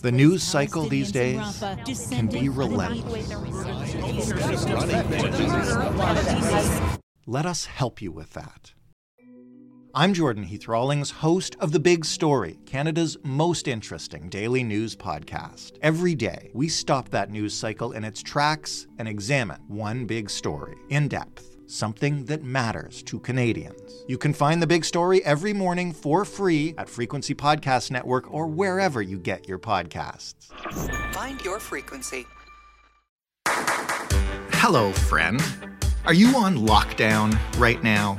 The news cycle these days can be relentless. Let us help you with that. I'm Jordan Heath Rawlings, host of The Big Story, Canada's most interesting daily news podcast. Every day, we stop that news cycle in its tracks and examine one big story in depth, something that matters to Canadians. You can find The Big Story every morning for free at Frequency Podcast Network or wherever you get your podcasts. Find your frequency. Hello, friend. Are you on lockdown right now?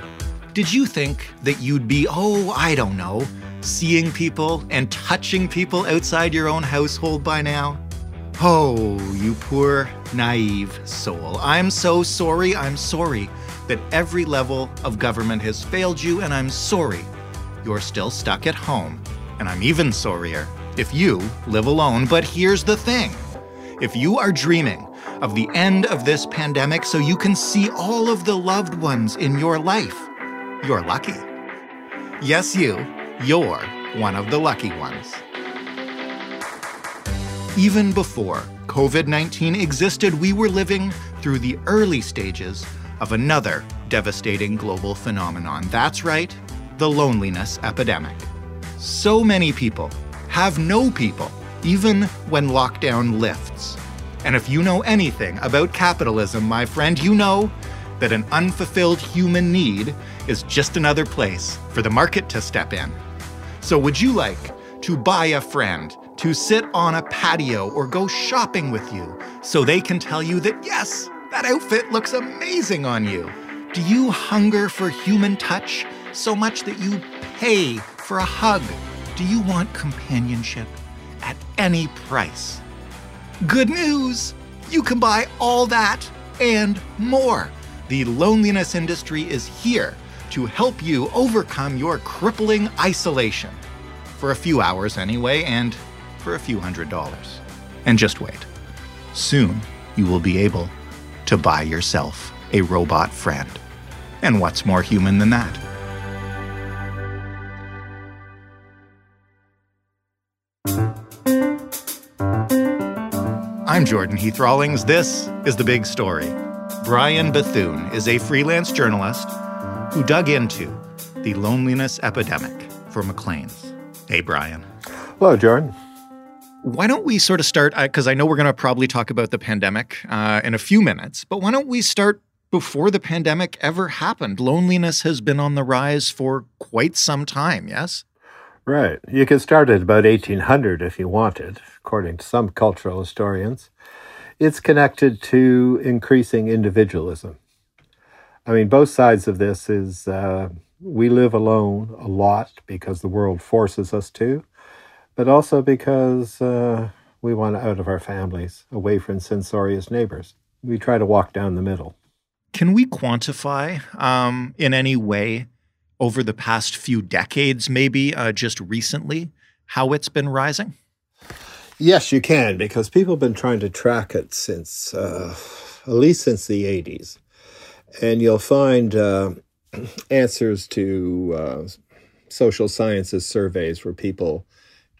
Did you think that you'd be, oh, I don't know, seeing people and touching people outside your own household by now? Oh, you poor, naive soul. I'm so sorry, I'm sorry that every level of government has failed you, and I'm sorry you're still stuck at home. And I'm even sorrier if you live alone. But here's the thing if you are dreaming of the end of this pandemic so you can see all of the loved ones in your life, you're lucky. Yes, you. You're one of the lucky ones. Even before COVID 19 existed, we were living through the early stages of another devastating global phenomenon. That's right, the loneliness epidemic. So many people have no people, even when lockdown lifts. And if you know anything about capitalism, my friend, you know that an unfulfilled human need is just another place for the market to step in. So, would you like to buy a friend to sit on a patio or go shopping with you so they can tell you that, yes, that outfit looks amazing on you? Do you hunger for human touch so much that you pay for a hug? Do you want companionship at any price? Good news! You can buy all that and more. The loneliness industry is here to help you overcome your crippling isolation. For a few hours, anyway, and for a few hundred dollars. And just wait. Soon, you will be able to buy yourself a robot friend. And what's more human than that? I'm Jordan Heath Rawlings. This is The Big Story. Brian Bethune is a freelance journalist who dug into the loneliness epidemic for Maclean's. Hey, Brian. Hello, Jordan. Why don't we sort of start? Because I know we're going to probably talk about the pandemic uh, in a few minutes, but why don't we start before the pandemic ever happened? Loneliness has been on the rise for quite some time, yes? Right. You could start at about 1800 if you wanted, according to some cultural historians. It's connected to increasing individualism. I mean, both sides of this is uh, we live alone a lot because the world forces us to, but also because uh, we want out of our families, away from censorious neighbors. We try to walk down the middle. Can we quantify um, in any way over the past few decades, maybe uh, just recently, how it's been rising? Yes, you can, because people have been trying to track it since uh, at least since the 80s and you'll find uh, answers to uh, social sciences surveys where people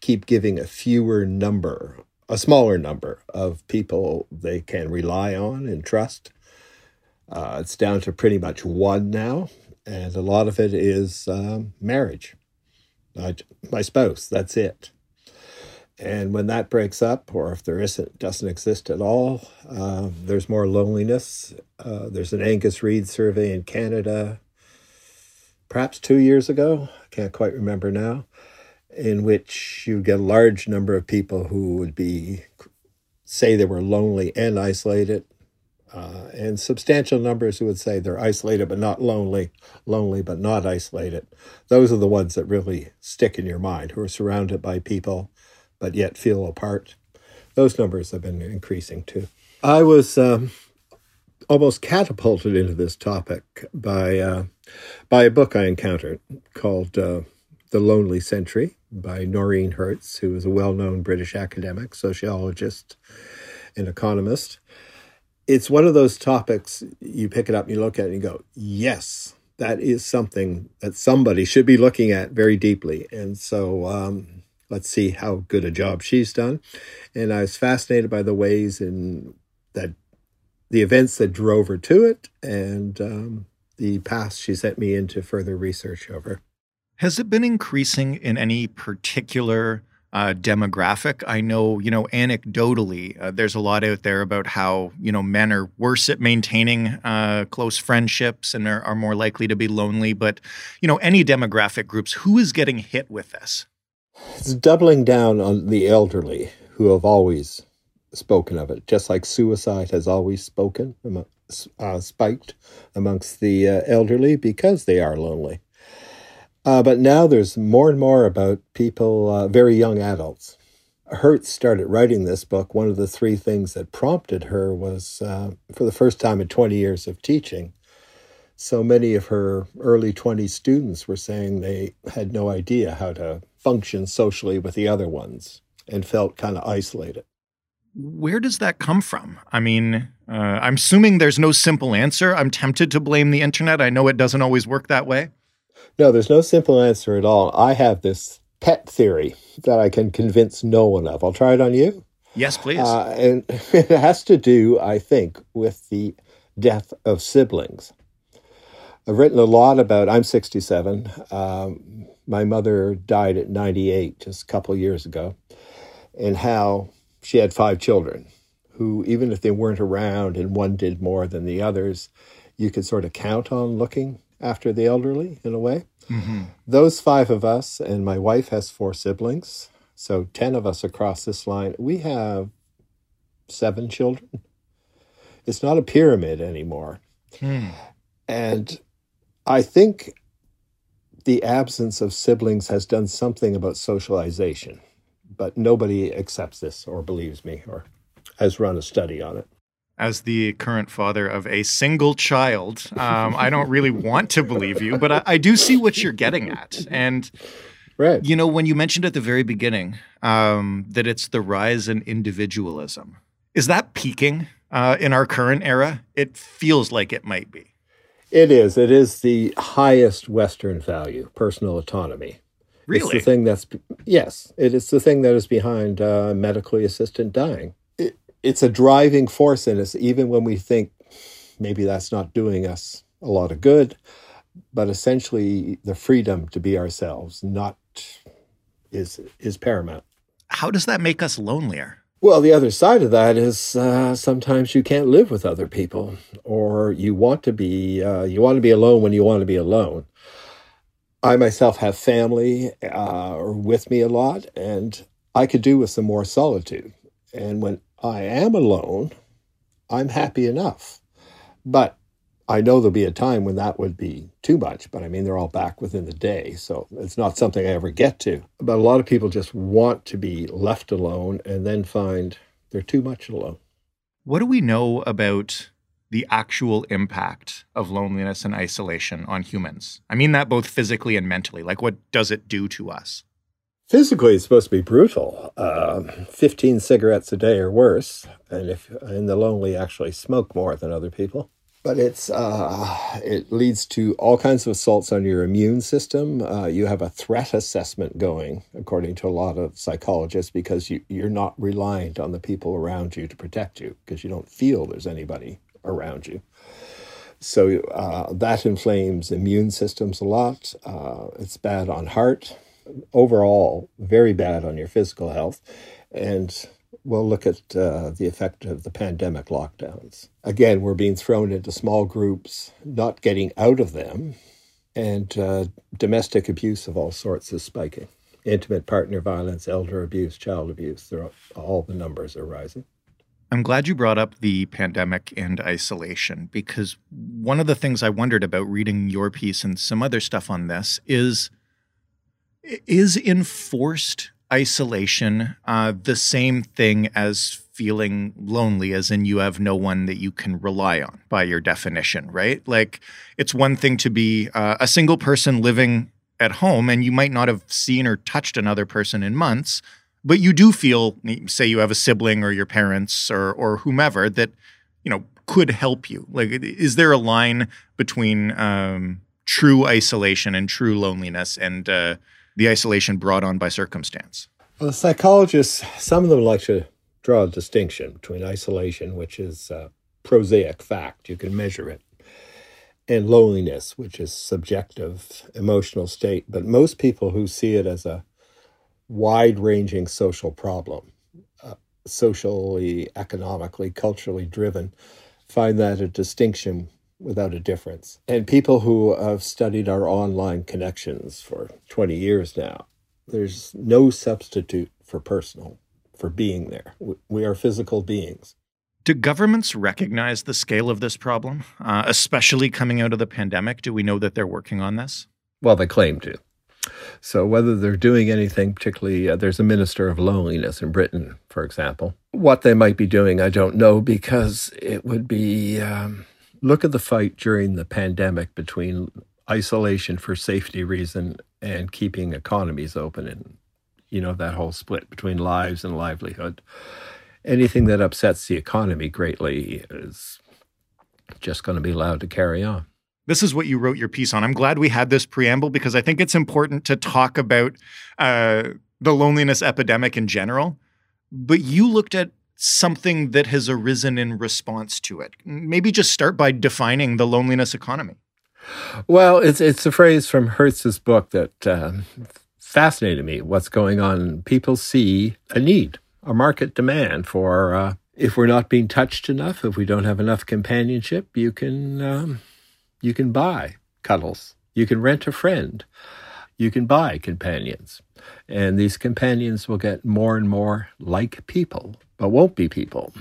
keep giving a fewer number, a smaller number of people they can rely on and trust. Uh, it's down to pretty much one now, and a lot of it is um, marriage. my spouse, that's it. And when that breaks up, or if there isn't, doesn't exist at all, uh, there's more loneliness. Uh, there's an Angus Reid survey in Canada, perhaps two years ago, I can't quite remember now, in which you get a large number of people who would be say they were lonely and isolated, uh, and substantial numbers who would say they're isolated but not lonely, lonely but not isolated. Those are the ones that really stick in your mind, who are surrounded by people but yet feel apart. Those numbers have been increasing too. I was um, almost catapulted into this topic by uh, by a book I encountered called uh, "The Lonely Century" by Noreen Hertz, who is a well-known British academic, sociologist, and economist. It's one of those topics you pick it up and you look at it and you go, "Yes, that is something that somebody should be looking at very deeply." And so um, let's see how good a job she's done. And I was fascinated by the ways in that the events that drove her to it and um, the path she sent me into further research over. Has it been increasing in any particular uh, demographic? I know, you know, anecdotally, uh, there's a lot out there about how, you know, men are worse at maintaining uh, close friendships and are, are more likely to be lonely. But, you know, any demographic groups, who is getting hit with this? It's doubling down on the elderly who have always spoken of it, just like suicide has always spoken, uh, spiked amongst the uh, elderly because they are lonely. Uh, but now there's more and more about people, uh, very young adults. Hertz started writing this book. One of the three things that prompted her was uh, for the first time in 20 years of teaching. So many of her early 20 students were saying they had no idea how to function socially with the other ones and felt kind of isolated. Where does that come from? I mean, uh, I'm assuming there's no simple answer. I'm tempted to blame the internet. I know it doesn't always work that way. No, there's no simple answer at all. I have this pet theory that I can convince no one of. I'll try it on you. Yes, please. Uh, and it has to do, I think, with the death of siblings. I've written a lot about, I'm 67. Um, my mother died at 98, just a couple years ago, and how she had five children who, even if they weren't around and one did more than the others, you could sort of count on looking after the elderly in a way. Mm-hmm. Those five of us, and my wife has four siblings, so 10 of us across this line, we have seven children. It's not a pyramid anymore. Hmm. And I think the absence of siblings has done something about socialization, but nobody accepts this or believes me or has run a study on it as the current father of a single child, um, I don't really want to believe you, but I, I, do see what you're getting at. And, right. you know, when you mentioned at the very beginning um, that it's the rise in individualism, is that peaking uh, in our current era? It feels like it might be. It is. It is the highest Western value, personal autonomy. Really? It's the thing that's, yes, it is the thing that is behind uh, medically assisted dying it's a driving force in us, even when we think maybe that's not doing us a lot of good. But essentially, the freedom to be ourselves not is is paramount. How does that make us lonelier? Well, the other side of that is uh, sometimes you can't live with other people, or you want to be uh, you want to be alone when you want to be alone. I myself have family uh, with me a lot, and I could do with some more solitude. And when I am alone, I'm happy enough. But I know there'll be a time when that would be too much, but I mean, they're all back within the day. So it's not something I ever get to. But a lot of people just want to be left alone and then find they're too much alone. What do we know about the actual impact of loneliness and isolation on humans? I mean that both physically and mentally. Like, what does it do to us? Physically, it's supposed to be brutal. Uh, 15 cigarettes a day or worse. And if and the lonely actually smoke more than other people. But it's uh, it leads to all kinds of assaults on your immune system. Uh, you have a threat assessment going, according to a lot of psychologists, because you, you're not reliant on the people around you to protect you because you don't feel there's anybody around you. So uh, that inflames immune systems a lot. Uh, it's bad on heart overall very bad on your physical health. And we'll look at uh, the effect of the pandemic lockdowns. Again, we're being thrown into small groups, not getting out of them, and uh, domestic abuse of all sorts is spiking. Intimate partner violence, elder abuse, child abuse, all, all the numbers are rising. I'm glad you brought up the pandemic and isolation because one of the things I wondered about reading your piece and some other stuff on this is is enforced isolation uh, the same thing as feeling lonely, as in you have no one that you can rely on by your definition, right? Like it's one thing to be uh, a single person living at home and you might not have seen or touched another person in months, but you do feel, say, you have a sibling or your parents or or whomever that you know could help you. Like, is there a line between um, true isolation and true loneliness and uh, the isolation brought on by circumstance? Well, psychologists, some of them like to draw a distinction between isolation, which is a prosaic fact, you can measure it, and loneliness, which is subjective emotional state. But most people who see it as a wide ranging social problem, uh, socially, economically, culturally driven, find that a distinction without a difference. And people who have studied our online connections for 20 years now, there's no substitute for personal, for being there. We are physical beings. Do governments recognize the scale of this problem, uh, especially coming out of the pandemic? Do we know that they're working on this? Well, they claim to. So, whether they're doing anything, particularly, uh, there's a minister of loneliness in Britain, for example. What they might be doing, I don't know, because it would be um, look at the fight during the pandemic between isolation for safety reason and keeping economies open and you know that whole split between lives and livelihood. Anything that upsets the economy greatly is just going to be allowed to carry on. This is what you wrote your piece on. I'm glad we had this preamble because i think it's important to talk about uh, the loneliness epidemic in general. But you looked at something that has arisen in response to it? Maybe just start by defining the loneliness economy. Well, it's it's a phrase from Hertz's book that uh, fascinated me. What's going on? People see a need, a market demand for. Uh, if we're not being touched enough, if we don't have enough companionship, you can um, you can buy cuddles. You can rent a friend. You can buy companions. And these companions will get more and more like people, but won't be people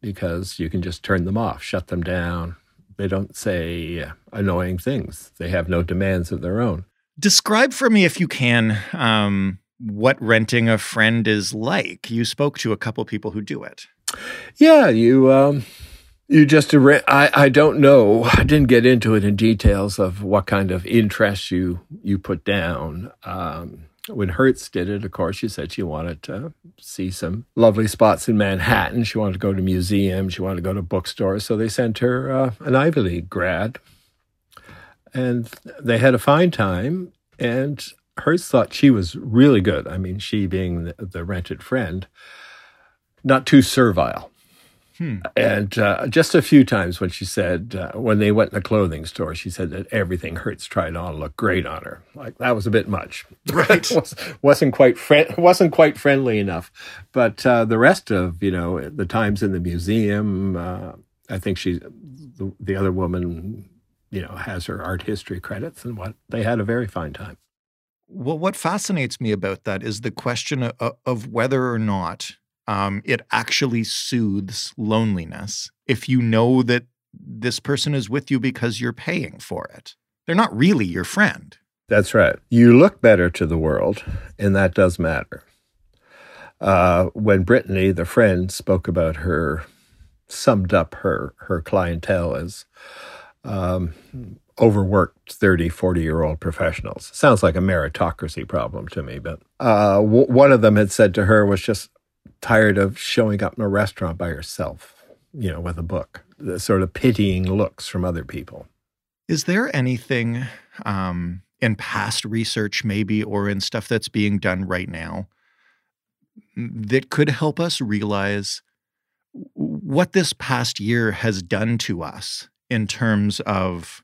because you can just turn them off, shut them down. They don't say annoying things, they have no demands of their own. Describe for me, if you can, um, what renting a friend is like. You spoke to a couple people who do it. Yeah, you. Um, you just I I don't know. I didn't get into it in details of what kind of interest you you put down. Um, when Hertz did it, of course, she said she wanted to see some lovely spots in Manhattan. She wanted to go to museums. She wanted to go to bookstores. So they sent her uh, an Ivy League grad. And they had a fine time. And Hertz thought she was really good. I mean, she being the, the rented friend, not too servile. Hmm. And uh, just a few times when she said, uh, when they went in the clothing store, she said that everything Hertz tried on looked great on her. Like that was a bit much. Right. was, wasn't quite fri- wasn't quite friendly enough. But uh, the rest of you know the times in the museum, uh, I think she, the, the other woman, you know, has her art history credits and what they had a very fine time. Well, what fascinates me about that is the question of, of whether or not um, it actually soothes loneliness if you know that this person is with you because you're paying for it. They're not really your friend. That's right. You look better to the world, and that does matter. Uh, when Brittany, the friend, spoke about her, summed up her her clientele as um, overworked 30, 40 year old professionals. Sounds like a meritocracy problem to me, but uh, w- one of them had said to her was just, tired of showing up in a restaurant by herself, you know, with a book, the sort of pitying looks from other people. Is there anything um, in past research, maybe, or in stuff that's being done right now that could help us realize what this past year has done to us in terms of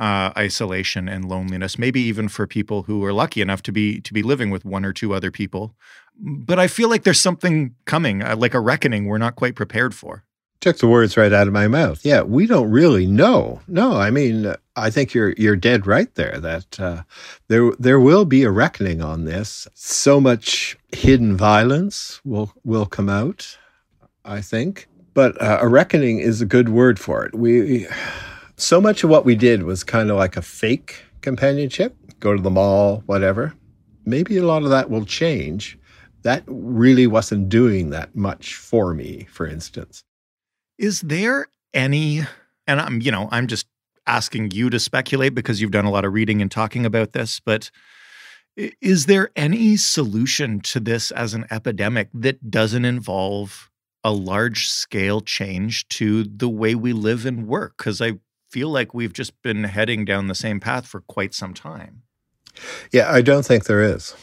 uh, isolation and loneliness, maybe even for people who are lucky enough to be to be living with one or two other people. But I feel like there's something coming, uh, like a reckoning we're not quite prepared for. Took the words right out of my mouth. Yeah, we don't really know. No, I mean, I think you're you're dead right there. That uh, there there will be a reckoning on this. So much hidden violence will will come out. I think, but uh, a reckoning is a good word for it. We so much of what we did was kind of like a fake companionship go to the mall, whatever. Maybe a lot of that will change. That really wasn't doing that much for me, for instance. Is there any, and I'm, you know, I'm just asking you to speculate because you've done a lot of reading and talking about this, but is there any solution to this as an epidemic that doesn't involve a large scale change to the way we live and work? Because I feel like we've just been heading down the same path for quite some time. Yeah, I don't think there is.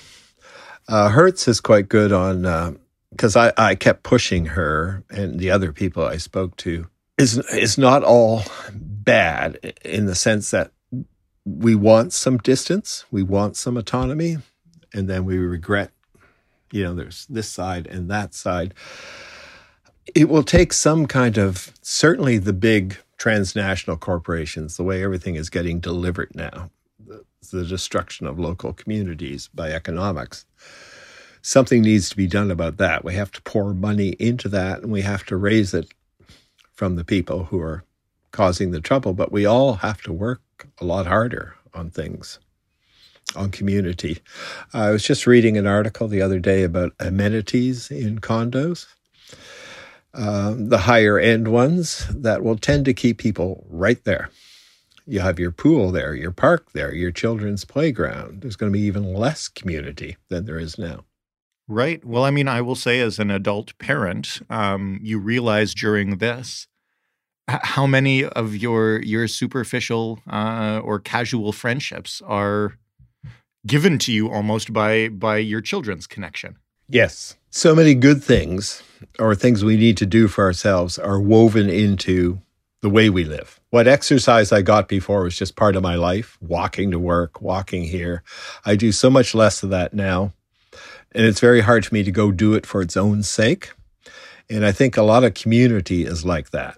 Uh, Hertz is quite good on because uh, I, I kept pushing her and the other people I spoke to is is not all bad in the sense that we want some distance, we want some autonomy, and then we regret, you know, there's this side and that side. It will take some kind of certainly the big transnational corporations, the way everything is getting delivered now, the, the destruction of local communities by economics. Something needs to be done about that. We have to pour money into that and we have to raise it from the people who are causing the trouble. But we all have to work a lot harder on things, on community. I was just reading an article the other day about amenities in condos um, the higher end ones that will tend to keep people right there. You have your pool there, your park there, your children's playground. There's going to be even less community than there is now. Right. Well, I mean, I will say as an adult parent, um, you realize during this how many of your your superficial uh, or casual friendships are given to you almost by by your children's connection. Yes. So many good things or things we need to do for ourselves are woven into the way we live. What exercise I got before was just part of my life, walking to work, walking here. I do so much less of that now. And it's very hard for me to go do it for its own sake. And I think a lot of community is like that.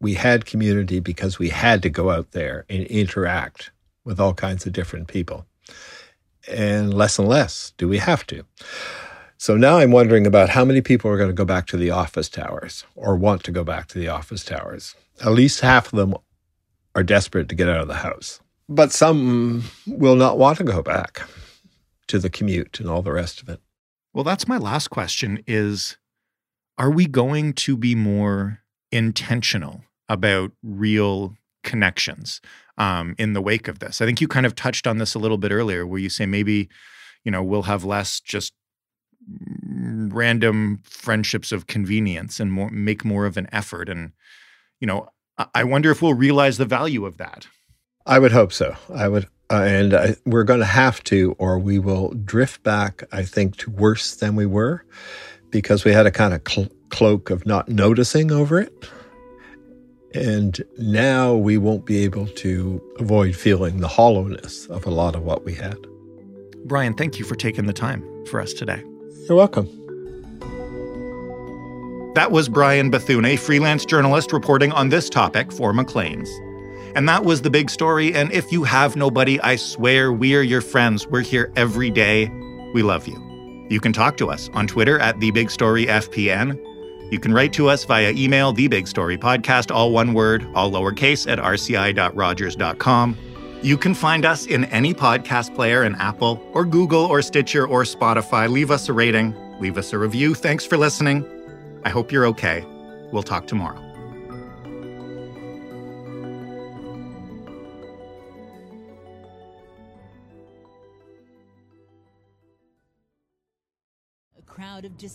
We had community because we had to go out there and interact with all kinds of different people. And less and less do we have to. So now I'm wondering about how many people are going to go back to the office towers or want to go back to the office towers. At least half of them are desperate to get out of the house. But some will not want to go back to the commute and all the rest of it. Well, that's my last question is are we going to be more intentional about real connections um, in the wake of this? I think you kind of touched on this a little bit earlier where you say maybe, you know, we'll have less just random friendships of convenience and more, make more of an effort. And, you know, I wonder if we'll realize the value of that. I would hope so. I would, uh, and I, we're going to have to, or we will drift back, I think, to worse than we were because we had a kind of cl- cloak of not noticing over it. And now we won't be able to avoid feeling the hollowness of a lot of what we had. Brian, thank you for taking the time for us today. You're welcome. That was Brian Bethune, a freelance journalist reporting on this topic for Maclean's. And that was the big story. And if you have nobody, I swear we're your friends. We're here every day. We love you. You can talk to us on Twitter at The Big Story FPN. You can write to us via email, The Big Story Podcast, all one word, all lowercase, at rci.rogers.com. You can find us in any podcast player in Apple or Google or Stitcher or Spotify. Leave us a rating, leave us a review. Thanks for listening. I hope you're okay. We'll talk tomorrow.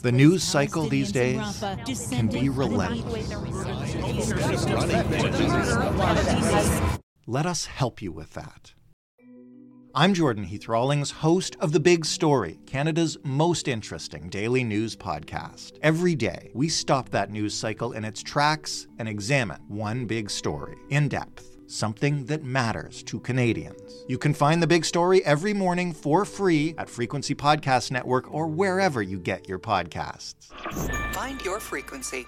The news cycle these days can be relentless. Let us help you with that. I'm Jordan Heath Rawlings, host of The Big Story, Canada's most interesting daily news podcast. Every day, we stop that news cycle in its tracks and examine one big story in depth, something that matters to Canadians. You can find The Big Story every morning for free at Frequency Podcast Network or wherever you get your podcasts. Find your frequency.